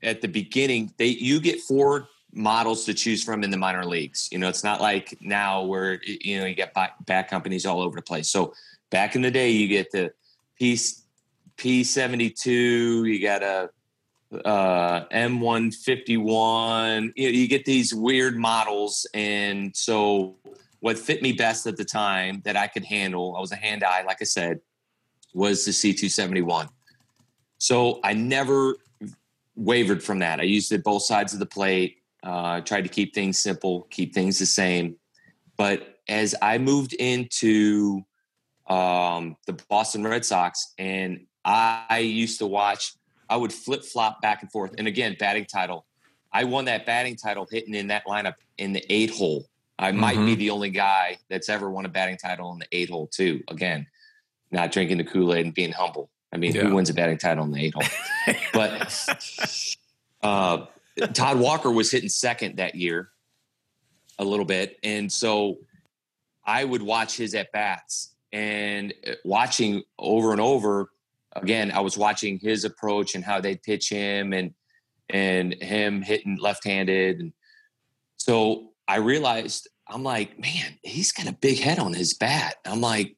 at the beginning they you get four models to choose from in the minor leagues. You know it's not like now where you know you get bat companies all over the place. So back in the day you get the p p72 you got a uh, M151. You, know, you get these weird models. And so, what fit me best at the time that I could handle, I was a hand eye, like I said, was the C271. So, I never wavered from that. I used it both sides of the plate. Uh, tried to keep things simple, keep things the same. But as I moved into um, the Boston Red Sox, and I used to watch I would flip flop back and forth. And again, batting title. I won that batting title hitting in that lineup in the eight hole. I might mm-hmm. be the only guy that's ever won a batting title in the eight hole too. Again, not drinking the Kool Aid and being humble. I mean, yeah. who wins a batting title in the eight hole? but uh, Todd Walker was hitting second that year a little bit, and so I would watch his at bats and uh, watching over and over again, I was watching his approach and how they pitch him and and him hitting left-handed. And so I realized I'm like, man, he's got a big head on his bat. I'm like,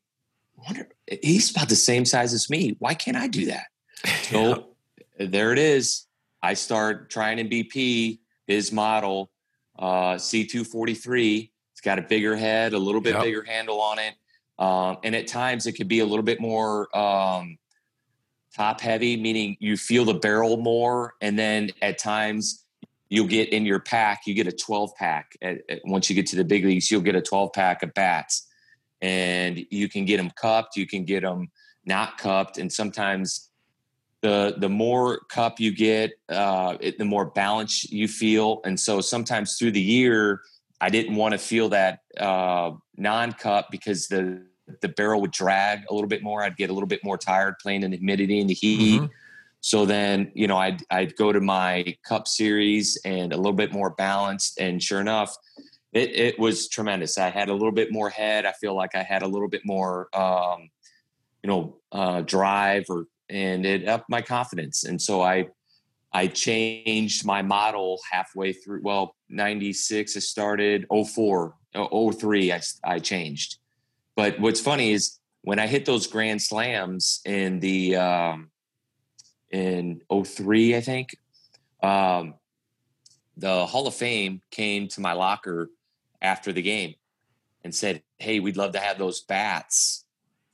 wonder he's about the same size as me. Why can't I do that? So yeah. there it is. I start trying in BP his model, uh, C243. It's got a bigger head, a little bit yep. bigger handle on it. Um, and at times it could be a little bit more um, top heavy, meaning you feel the barrel more. And then at times you'll get in your pack, you get a 12 pack. At, at, once you get to the big leagues, you'll get a 12 pack of bats. And you can get them cupped, you can get them not cupped. And sometimes the the more cup you get, uh, it, the more balance you feel. And so sometimes through the year, I didn't want to feel that uh, non cup because the the barrel would drag a little bit more. I'd get a little bit more tired playing in the humidity and the heat. Mm-hmm. So then, you know, I'd I'd go to my Cup Series and a little bit more balanced. And sure enough, it it was tremendous. I had a little bit more head. I feel like I had a little bit more, um, you know, uh, drive or and it upped my confidence. And so I I changed my model halfway through. Well, 96, I started 04, 03, I, I changed. But what's funny is when I hit those grand slams in the um, in 03, I think, um, the Hall of Fame came to my locker after the game and said, "Hey, we'd love to have those bats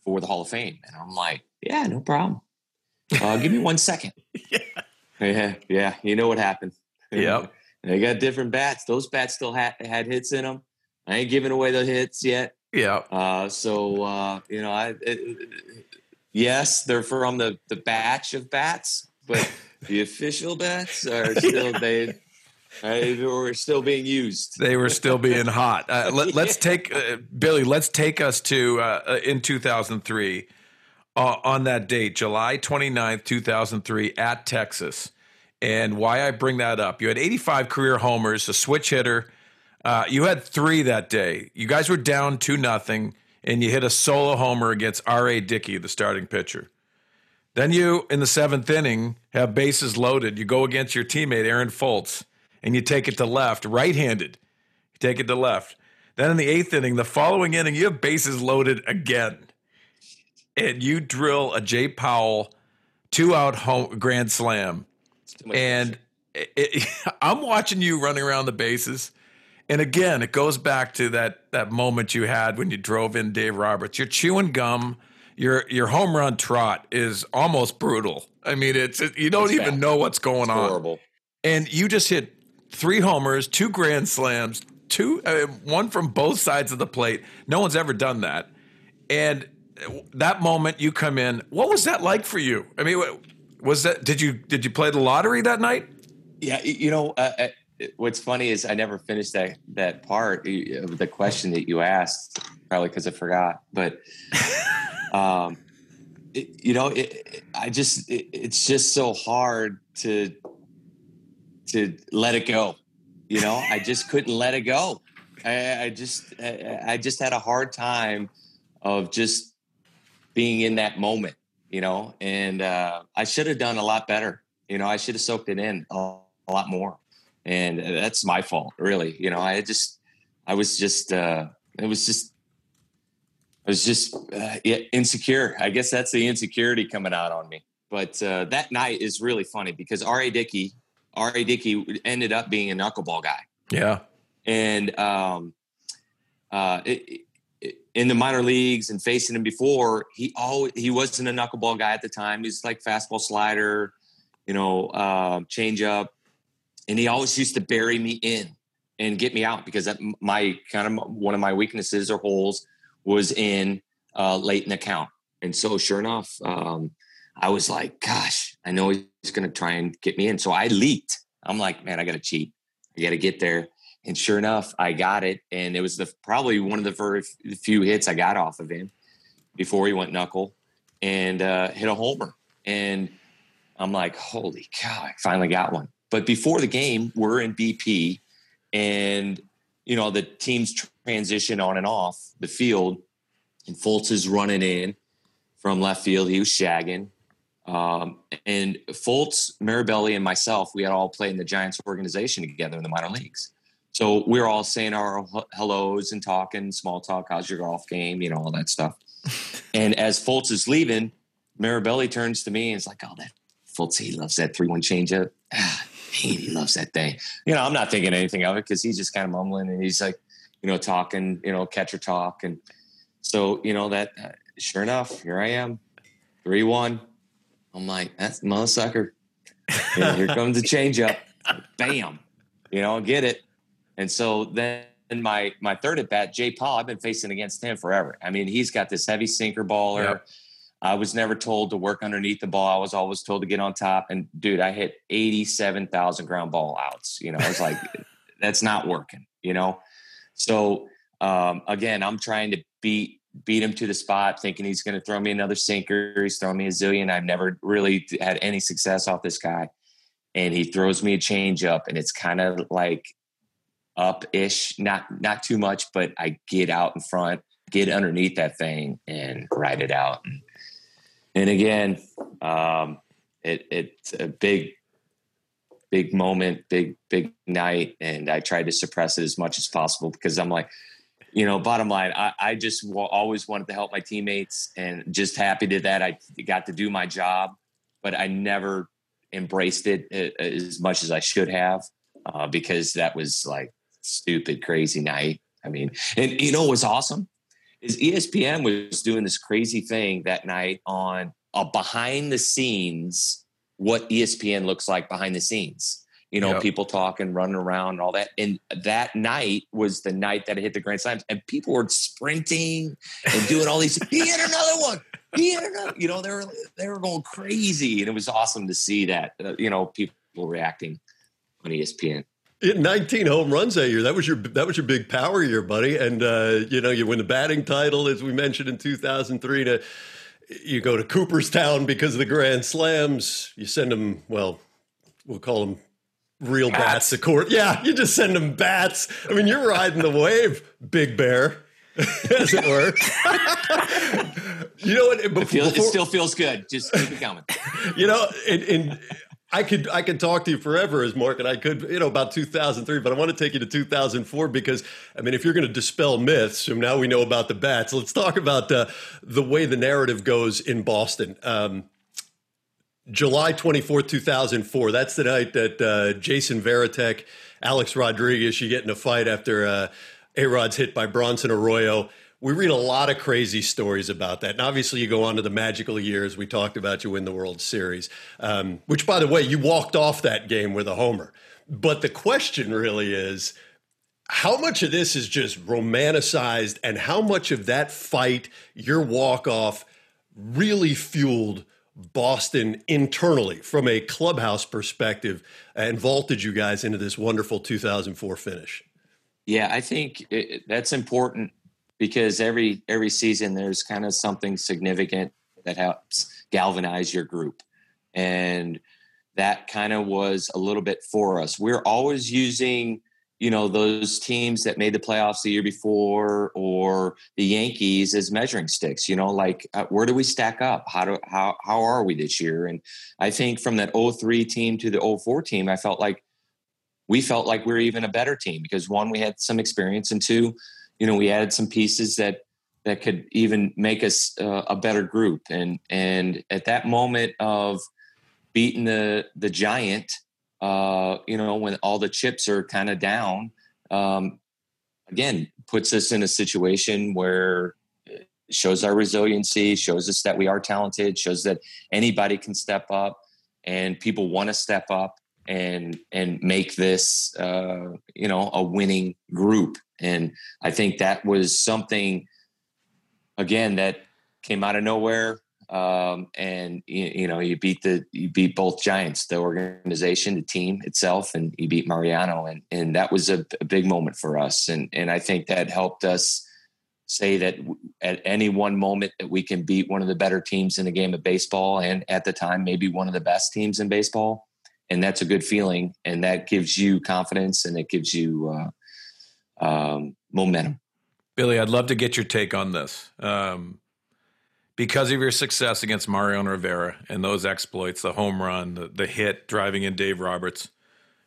for the Hall of Fame." And I'm like, "Yeah, no problem. Uh, give me one second. yeah. yeah, yeah. You know what happened? Yep. they got different bats. Those bats still had had hits in them. I ain't giving away the hits yet. Yeah. Uh, so uh, you know, I it, yes, they're from the the batch of bats, but the official bats are still they. They were still being used. They were still being hot. Uh, let, us take uh, Billy. Let's take us to uh, uh, in 2003 on that date, July 29th, 2003, at Texas. And why I bring that up, you had 85 career homers, a switch hitter, uh, you had three that day. You guys were down two nothing, and you hit a solo homer against R.A. Dickey, the starting pitcher. Then you, in the seventh inning, have bases loaded. You go against your teammate Aaron Fultz, and you take it to left, right-handed. You take it to left. Then in the eighth inning, the following inning, you have bases loaded again, and you drill a Jay Powell two out home grand slam, and it, it, I'm watching you running around the bases. And again, it goes back to that that moment you had when you drove in Dave Roberts. You're chewing gum. Your your home run trot is almost brutal. I mean, it's it, you don't it's even bad. know what's going it's on. Horrible. And you just hit three homers, two grand slams, two uh, one from both sides of the plate. No one's ever done that. And that moment you come in, what was that like for you? I mean, was that did you did you play the lottery that night? Yeah, you know, uh, uh what's funny is I never finished that that part of the question that you asked, probably because I forgot. But um, it, you know, it, I just it, it's just so hard to to let it go. You know, I just couldn't let it go. I, I just I, I just had a hard time of just being in that moment. You know, and uh, I should have done a lot better. You know, I should have soaked it in a, a lot more and that's my fault, really. You know, I just, I was just, uh, it was just, I was just uh, insecure. I guess that's the insecurity coming out on me. But uh, that night is really funny because R.A. Dickey, R.A. Dickey ended up being a knuckleball guy. Yeah. And um, uh, it, it, in the minor leagues and facing him before, he always, he wasn't a knuckleball guy at the time. He's like fastball slider, you know, uh, change up, and he always used to bury me in and get me out because that, my kind of one of my weaknesses or holes was in uh, late in the count. And so, sure enough, um, I was like, "Gosh, I know he's going to try and get me in." So I leaked. I'm like, "Man, I got to cheat. I got to get there." And sure enough, I got it, and it was the probably one of the very few hits I got off of him before he went knuckle and uh, hit a homer. And I'm like, "Holy cow! I finally got one." But before the game, we're in BP, and you know the teams transition on and off the field, and Fultz is running in from left field. He was shagging, um, and Fultz, Mirabelli, and myself, we had all played in the Giants organization together in the minor leagues. So we are all saying our hellos and talking small talk. How's your golf game? You know all that stuff. and as Fultz is leaving, Mirabelli turns to me and is like, "Oh, that Fultz, he loves that three-one changeup. Ah, he loves that thing. You know, I'm not thinking anything of it because he's just kind of mumbling and he's like, you know, talking, you know, catcher talk. And so, you know, that uh, sure enough, here I am, 3 1. I'm like, that's mother sucker. here comes the changeup. Bam. You know, get it. And so then my my third at bat, Jay Powell, I've been facing against him forever. I mean, he's got this heavy sinker baller. Yep. I was never told to work underneath the ball. I was always told to get on top. And dude, I hit 87,000 ground ball outs. You know, I was like, that's not working, you know? So um, again, I'm trying to beat, beat him to the spot, thinking he's going to throw me another sinker. He's throwing me a zillion. I've never really had any success off this guy. And he throws me a change up and it's kind of like up ish, not, not too much, but I get out in front, get underneath that thing and ride it out. And, and again, um, it, it's a big, big moment, big, big night. And I tried to suppress it as much as possible because I'm like, you know, bottom line, I, I just w- always wanted to help my teammates and just happy to that I got to do my job, but I never embraced it uh, as much as I should have uh, because that was like stupid, crazy night. I mean, and you know what's awesome? Is ESPN was doing this crazy thing that night on a behind the scenes what ESPN looks like behind the scenes. You know, yep. people talking, running around, and all that. And that night was the night that I hit the Grand Slams, and people were sprinting and doing all these. he hit another one. He hit another. You know, they were they were going crazy, and it was awesome to see that. Uh, you know, people reacting on ESPN. 19 home runs that year. That was your that was your big power year, buddy. And uh, you know, you win the batting title as we mentioned in 2003 to you go to Cooperstown because of the Grand Slams. You send them, well, we'll call them real bats, bats to court. Yeah, you just send them bats. I mean, you're riding the wave, Big Bear, as it were. you know what? Before, it, feels, it, still feels good. Just keep it coming. You know, in, in I could I could talk to you forever as Mark and I could you know about 2003 but I want to take you to 2004 because I mean if you're going to dispel myths so now we know about the bats let's talk about uh, the way the narrative goes in Boston. Um, July 24th 2004 that's the night that uh, Jason Varitek, Alex Rodriguez you get in a fight after uh, A-Rod's hit by Bronson Arroyo we read a lot of crazy stories about that. And obviously, you go on to the magical years. We talked about you win the World Series, um, which, by the way, you walked off that game with a homer. But the question really is how much of this is just romanticized, and how much of that fight, your walk off, really fueled Boston internally from a clubhouse perspective and vaulted you guys into this wonderful 2004 finish? Yeah, I think it, that's important because every every season there's kind of something significant that helps galvanize your group. And that kind of was a little bit for us. We're always using you know those teams that made the playoffs the year before or the yankees as measuring sticks you know like uh, where do we stack up? How do how how are we this year? And i think from that 03 team to the 04 team i felt like we felt like we are even a better team because one we had some experience and two you know, we added some pieces that that could even make us uh, a better group. And and at that moment of beating the the giant, uh, you know, when all the chips are kind of down, um, again, puts us in a situation where shows our resiliency, shows us that we are talented, shows that anybody can step up, and people want to step up and and make this uh, you know a winning group. And i think that was something again that came out of nowhere um, and you, you, know you beat the you beat both giants the organization the team itself and you beat mariano. And and that was a, a big moment for us. And and i think that helped us say that at any one moment that we can beat one of the better teams in the game of baseball and at the time maybe one of the best teams in baseball and that's a good feeling and that gives you confidence and it gives you uh, um, momentum. Billy i'd love to get your take on this. Um, because of your success against mariano rivera and those exploits the home run the, the hit driving in dave roberts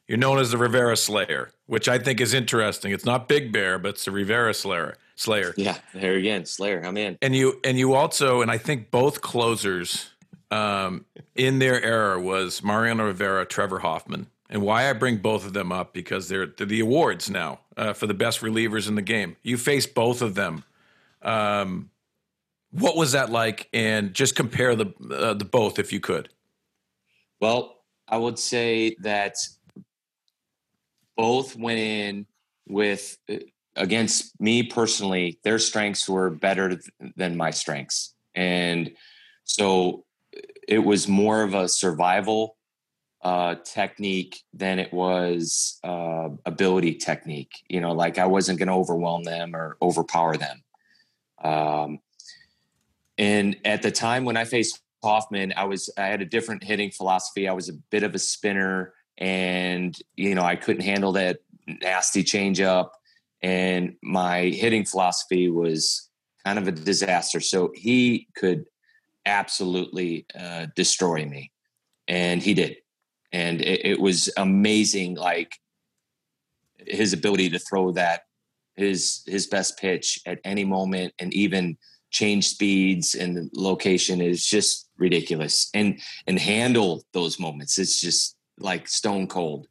you're known as the rivera slayer which i think is interesting. It's not big bear but it's the rivera slayer slayer. Yeah there again slayer i'm in. And you and you also and i think both closers um, in their era was Mariano Rivera, Trevor Hoffman. And why I bring both of them up because they're, they're the awards now uh, for the best relievers in the game. You face both of them. Um, what was that like? And just compare the uh, the both if you could. Well, I would say that both went in with uh, against me personally. Their strengths were better than my strengths, and so it was more of a survival uh, technique than it was uh, ability technique. You know, like I wasn't going to overwhelm them or overpower them. Um, and at the time when I faced Hoffman, I was I had a different hitting philosophy. I was a bit of a spinner, and you know I couldn't handle that nasty changeup. And my hitting philosophy was kind of a disaster. So he could absolutely uh, destroy me. And he did. And it, it was amazing, like his ability to throw that his his best pitch at any moment and even change speeds and location is just ridiculous and and handle those moments it's just like stone cold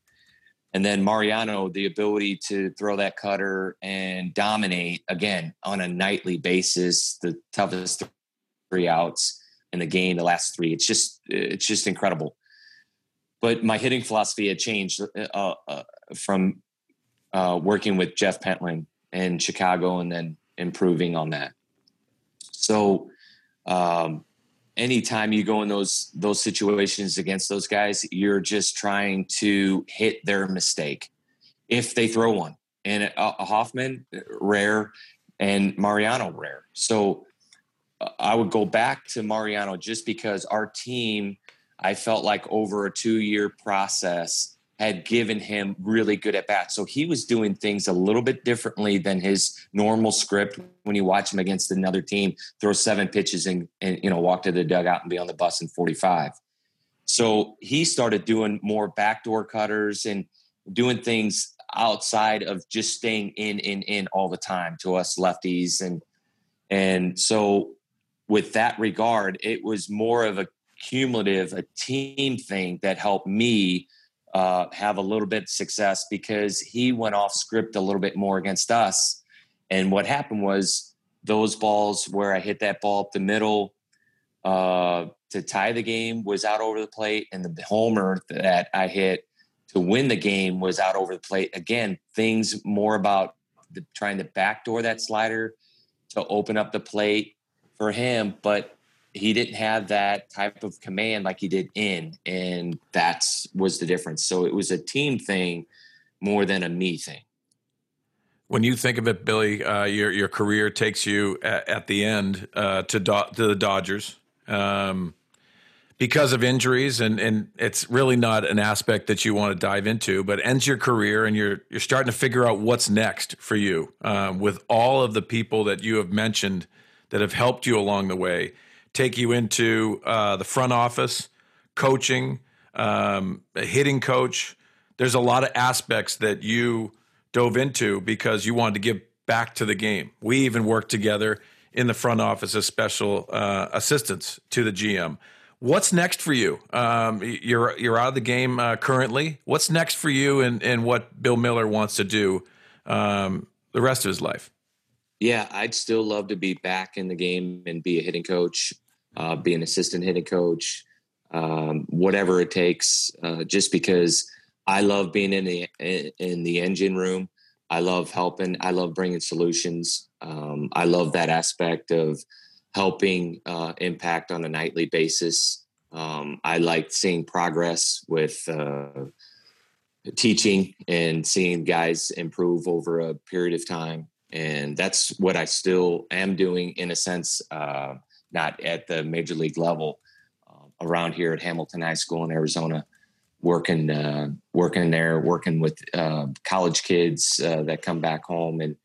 and then mariano the ability to throw that cutter and dominate again on a nightly basis the toughest three outs in the game, the last three. It's just it's just incredible. But my hitting philosophy had changed uh, uh, from uh, working with Jeff Pentland in Chicago and then improving on that. So, um, anytime you go in those those situations against those guys, you're just trying to hit their mistake if they throw one. And uh, Hoffman rare, and Mariano rare. So Uh, I would go back to Mariano just because our team, I felt like over a two year process, had given him really good at bats. So he was doing things a little bit differently than his normal script when you watch him against another team, throw seven pitches and, and you know, walk to the dugout and be on the bus in 45. So he started doing more backdoor cutters and doing things outside of just staying in in in all the time to us lefties and and so with that regard it was more of a cumulative a team thing that helped me uh, have a little bit success because he went off script a little bit more against us and what happened was those balls where i hit that ball up the middle uh, to tie the game was out over the plate and the homer that i hit to win the game was out over the plate. Again, things more about the, trying to backdoor that slider to open up the plate for him, but he didn't have that type of command like he did in, and that's was the difference. So it was a team thing more than a me thing. When you think of it, Billy, uh, your your career takes you at, at the end uh, to do, to the Dodgers. Um, because of injuries and and it's really not an aspect that you want to dive into but ends your career and you're you're starting to figure out what's next for you um, with all of the people that you have mentioned that have helped you along the way take you into uh, the front office coaching um, a hitting coach there's a lot of aspects that you dove into because you wanted to give back to the game we even worked together in the front office as special uh, assistants to the gm What's next for you? Um, you're you're out of the game uh, currently. What's next for you, and and what Bill Mueller wants to do um, the rest of his life? Yeah, I'd still love to be back in the game and be a hitting coach, uh, be an assistant hitting coach, um, whatever it takes. Uh, just because I love being in the in the engine room. I love helping. I love bringing solutions. Um, I love that aspect of helping uh, impact on a nightly basis. Um, I like seeing progress with uh, teaching and seeing guys improve over a period of time. And that's what I still am doing in a sense, uh, not at the major league level, uh, around here at Hamilton High School in Arizona, working, uh, working there, working with uh, college kids that come back home and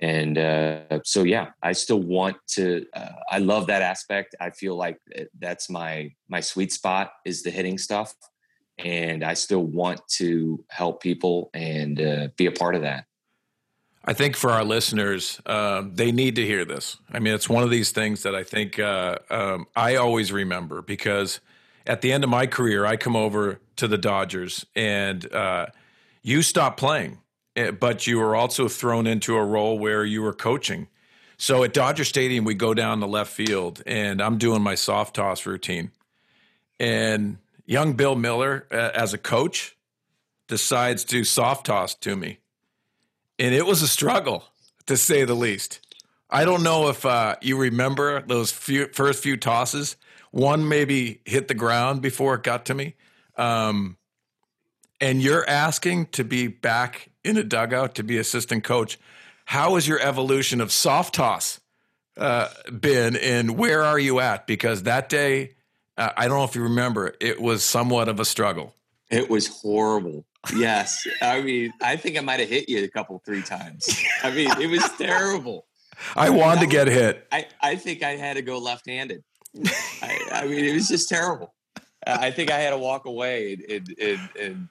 and uh, so yeah i still want to uh, i love that aspect. I feel like that's my my sweet spot is the hitting stuff. And i still want to help people and uh, be a part of that i think for our listeners um, they need to hear this i mean it's one of these things that i think uh, um, i always remember because at the end of my career i come over to the dodgers and uh, you stop playing Eh, but you were also thrown into a role where you were coaching. So at Dodger Stadium, we go down the left field, and I'm doing my soft toss routine. And young Bill Mueller, as a coach, decides to soft toss to me. And it was a struggle, to say the least. I don't know if uh, you remember those few, first few tosses. One maybe hit the ground before it got to me. Um, and you're asking to be back in a dugout to be assistant coach. How has your evolution of soft toss uh, been, and where are you at? Because that day, uh, I don't know if you remember, it was somewhat of a struggle. It was horrible. Yes, I mean, I think I might have hit you a couple, three times. I mean, it was terrible. I wanted to get hit. I, I think I had to go left-handed. I, I mean, it was just terrible. I think I had to walk away and, and, and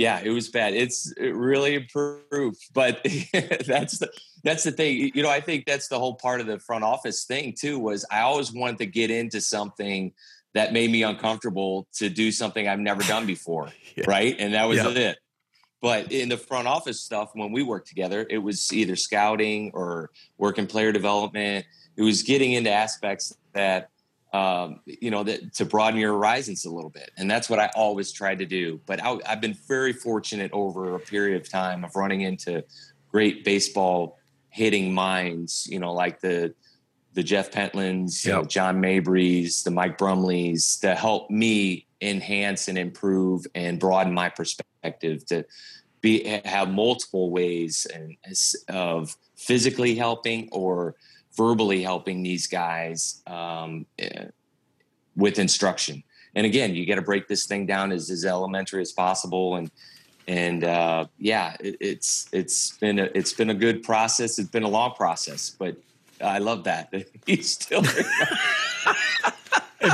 yeah, it was bad. It's it really improved, but that's the that's the thing. You know, I think that's the whole part of the front office thing too. Was I always wanted to get into something that made me uncomfortable to do something I've never done before, yeah. right? And that was yep. it. But in the front office stuff, when we worked together, it was either scouting or working player development. It was getting into aspects that um, you know, that, to broaden your horizons a little bit. And that's what I always tried to do. But I, have been very fortunate over a period of time of running into great baseball hitting minds, you know, like the, the Jeff Pentlands, yep. you know, John Mabrys, the Mike Brumleys, to help me enhance and improve and broaden my perspective to be have multiple ways and of physically helping or verbally helping these guys um, eh, with instruction. And again, you got to break this thing down as, as elementary as possible. And and uh, yeah, it, it's it's been a, it's been a good process. It's been a long process, but I love that he's still. hey,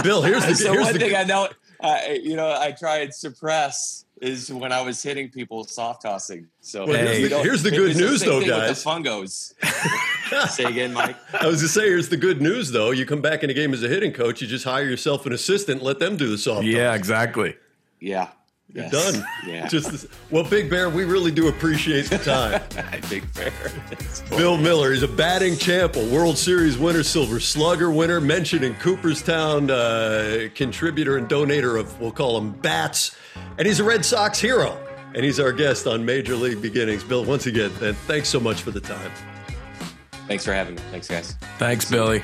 Bill, here's the so here's one the, thing I know. I, you know, I try and suppress is when I was hitting people soft tossing. So Well, here's the- here's the good news, same though, thing with guys. The fungos. Say again, Mike. I was to say, here's the good news, though. You come back in a game as a hitting coach, you just hire yourself an assistant, let them do the soft. Yeah, toss. exactly. Yeah. You're Yes. done. Yeah. Just this- well, Big Bear, we really do appreciate the time. big bear. Bill Mueller, he's a batting champ, a World Series winner, Silver Slugger winner, mentioned in Cooperstown, uh, contributor and donator of, we'll call him bats, and he's a Red Sox hero. And he's our guest on Major League Beginnings. Bill, once again, man, thanks so much for the time. Thanks for having me. Thanks, guys. Thanks, Billy.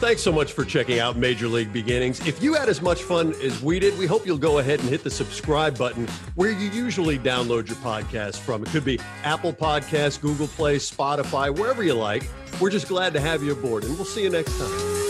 Thanks so much for checking out Major League Beginnings. If you had as much fun as we did, we hope you'll go ahead and hit the subscribe button where you usually download your podcast from. It could be Apple Podcasts, Google Play, Spotify, wherever you like. We're just glad to have you aboard, and we'll see you next time.